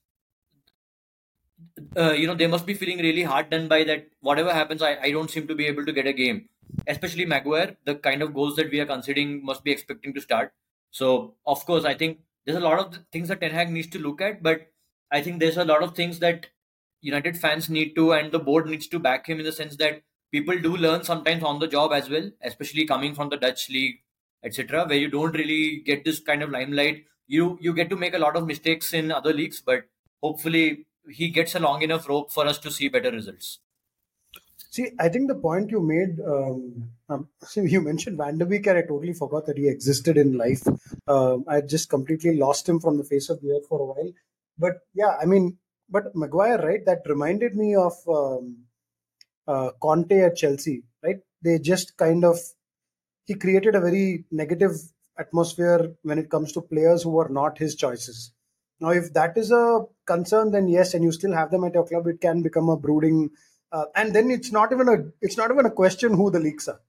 uh, you know they must be feeling really hard done by that. Whatever happens, I, I don't seem to be able to get a game. Especially Maguire, the kind of goals that we are considering must be expecting to start. So of course, I think there's a lot of things that Ten Hag needs to look at, but I think there's a lot of things that United fans need to and the board needs to back him in the sense that people do learn sometimes on the job as well, especially coming from the Dutch league, etc., where you don't really get this kind of limelight. You you get to make a lot of mistakes in other leagues, but hopefully he gets a long enough rope for us to see better results. See, I think the point you made, um, um, see, you mentioned Van de Beek, and I totally forgot that he existed in life. Uh, I just completely lost him from the face of the earth for a while. But yeah, I mean, but Maguire, right? That reminded me of um, uh, Conte at Chelsea, right? They just kind of he created a very negative atmosphere when it comes to players who were not his choices. Now, if that is a concern, then yes, and you still have them at your club, it can become a brooding. Uh, and then it's not even a it's not even a question who the leaks are.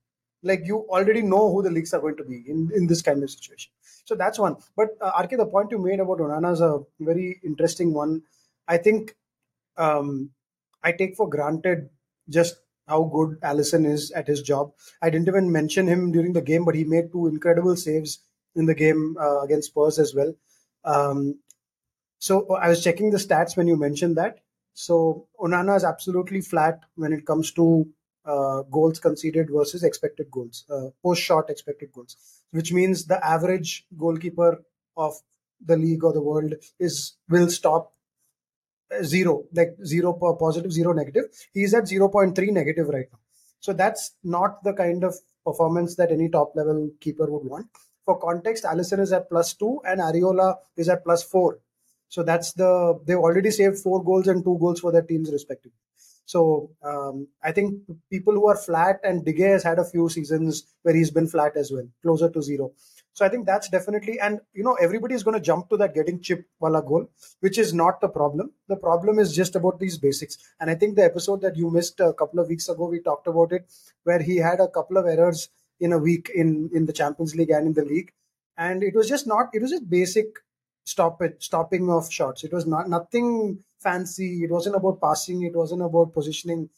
Like you already know who the leaks are going to be in, in this kind of situation. So that's one. But uh, RK, the point you made about Onana is a very interesting one. I think um, I take for granted just how good Alisson is at his job. I didn't even mention him during the game, but he made two incredible saves in the game uh, against Spurs as well. Um, so I was checking the stats when you mentioned that. So Onana is absolutely flat when it comes to uh, goals conceded versus expected goals, uh, post shot expected goals, which means the average goalkeeper of the league or the world is will stop zero, like zero positive, zero negative. He's at 0.3 negative right now. So that's not the kind of performance that any top level keeper would want. For context, Alisson is at plus two and Areola is at plus four. So that's the they've already saved four goals and two goals for their teams respectively. So um, I think people who are flat and De has had a few seasons where he's been flat as well, closer to zero. So I think that's definitely, and you know, everybody is going to jump to that getting chip wala goal, which is not the problem. The problem is just about these basics. And I think the episode that you missed a couple of weeks ago, we talked about it, where he had a couple of errors in a week in in the Champions League and in the league, and it was just not. It was just basic stop it stopping of shots. It was not nothing fancy. It wasn't about passing. It wasn't about positioning.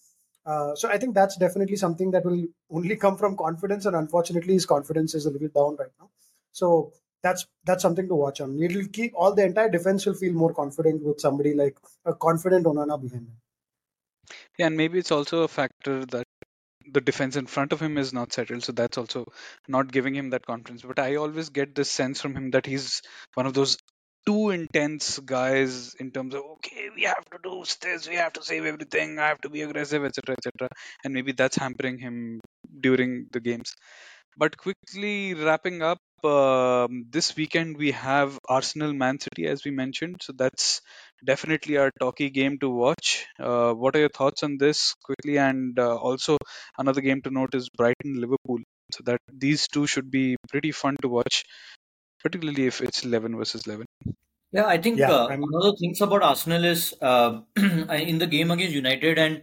Uh, so I think that's definitely something that will only come from confidence, and unfortunately, his confidence is a little down right now. So that's that's something to watch on. It'll keep all the entire defense will feel more confident with somebody like a confident Onana behind them. Yeah, and maybe it's also a factor that the defense in front of him is not settled, so that's also not giving him that confidence. But I always get this sense from him that he's one of those too intense guys in terms of okay, we have to do this, we have to save everything, I have to be aggressive, etc., etc. And maybe that's hampering him during the games. But quickly wrapping up, um, this weekend we have Arsenal Man City, as we mentioned. So that's definitely our talkie game to watch. Uh, what are your thoughts on this quickly? And uh, also, another game to note is Brighton Liverpool. So that these two should be pretty fun to watch, particularly if it's 11 versus 11. Yeah, I think yeah, uh, one of the things about Arsenal is uh, in the game against United and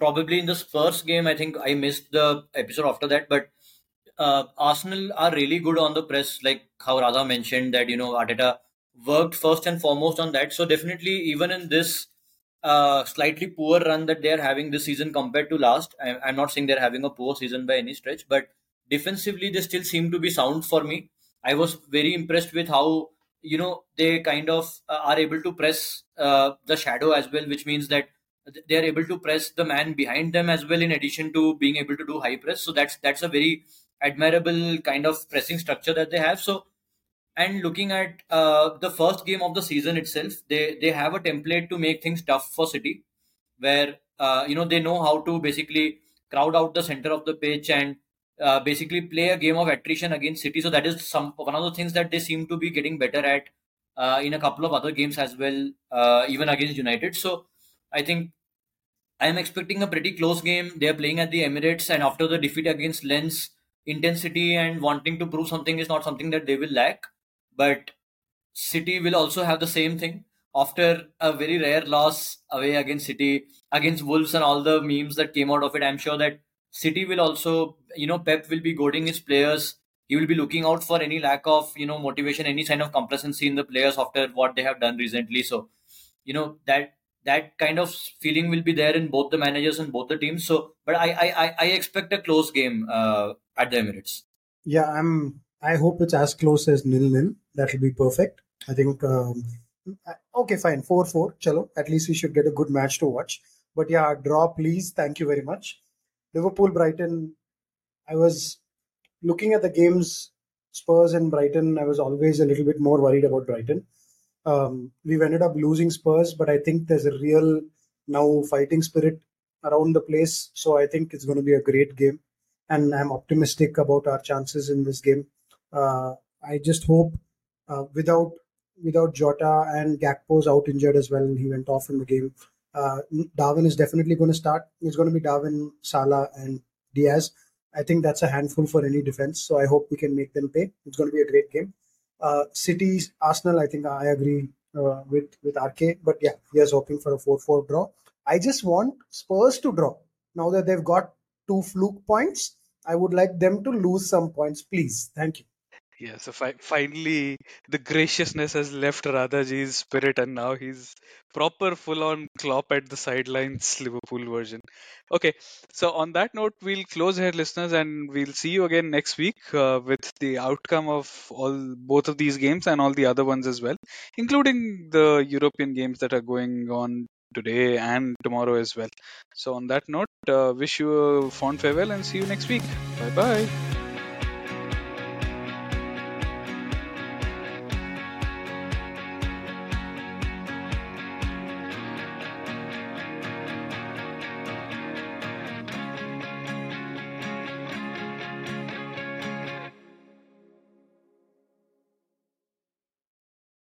probably in the Spurs game, I think I missed the episode after that, but uh, Arsenal are really good on the press, like how Radha mentioned that you know Arteta worked first and foremost on that. So definitely, even in this uh, slightly poor run that they are having this season compared to last, I, I'm not saying they're having a poor season by any stretch, but defensively they still seem to be sound for me. I was very impressed with how you know they kind of uh, are able to press uh, the shadow as well, which means that they are able to press the man behind them as well in addition to being able to do high press so that's that's a very admirable kind of pressing structure that they have. So, and looking at uh, the first game of the season itself, they they have a template to make things tough for City, where uh, you know they know how to basically crowd out the center of the pitch and uh, basically play a game of attrition against City. So that is some one of the things that they seem to be getting better at uh, in a couple of other games as well, uh, even against United. So I think I am expecting a pretty close game. They are playing at the Emirates, and after the defeat against Lens, intensity and wanting to prove something is not something that they will lack. But City will also have the same thing after a very rare loss away against City, against Wolves, and all the memes that came out of it. I'm sure that City will also, you know, Pep will be goading his players. He will be looking out for any lack of, you know, motivation, any sign of complacency in the players after what they have done recently. So, you know, that that kind of feeling will be there in both the managers and both the teams. So, but I I I expect a close game uh, at the Emirates. Yeah, I'm. I hope it's as close as nil nil. That will be perfect. I think um, okay, fine, four four. Chalo, at least we should get a good match to watch. But yeah, draw, please. Thank you very much. Liverpool, Brighton. I was looking at the games, Spurs and Brighton. I was always a little bit more worried about Brighton. Um, we've ended up losing Spurs, but I think there's a real now fighting spirit around the place. So I think it's going to be a great game, and I'm optimistic about our chances in this game. Uh, I just hope uh, without without Jota and Gakpo's out injured as well, he went off in the game. Uh, Darwin is definitely going to start. It's going to be Darwin, Salah, and Diaz. I think that's a handful for any defense. So I hope we can make them pay. It's going to be a great game. Uh, City's Arsenal, I think I agree uh, with with RK, but yeah, he is hoping for a four-four draw. I just want Spurs to draw now that they've got two fluke points. I would like them to lose some points, please. Thank you. Yeah, so fi- finally the graciousness has left Radhaji's spirit, and now he's proper full-on Klopp at the sidelines Liverpool version. Okay, so on that note, we'll close here, listeners, and we'll see you again next week uh, with the outcome of all both of these games and all the other ones as well, including the European games that are going on today and tomorrow as well. So on that note, uh, wish you a fond farewell and see you next week. Bye bye.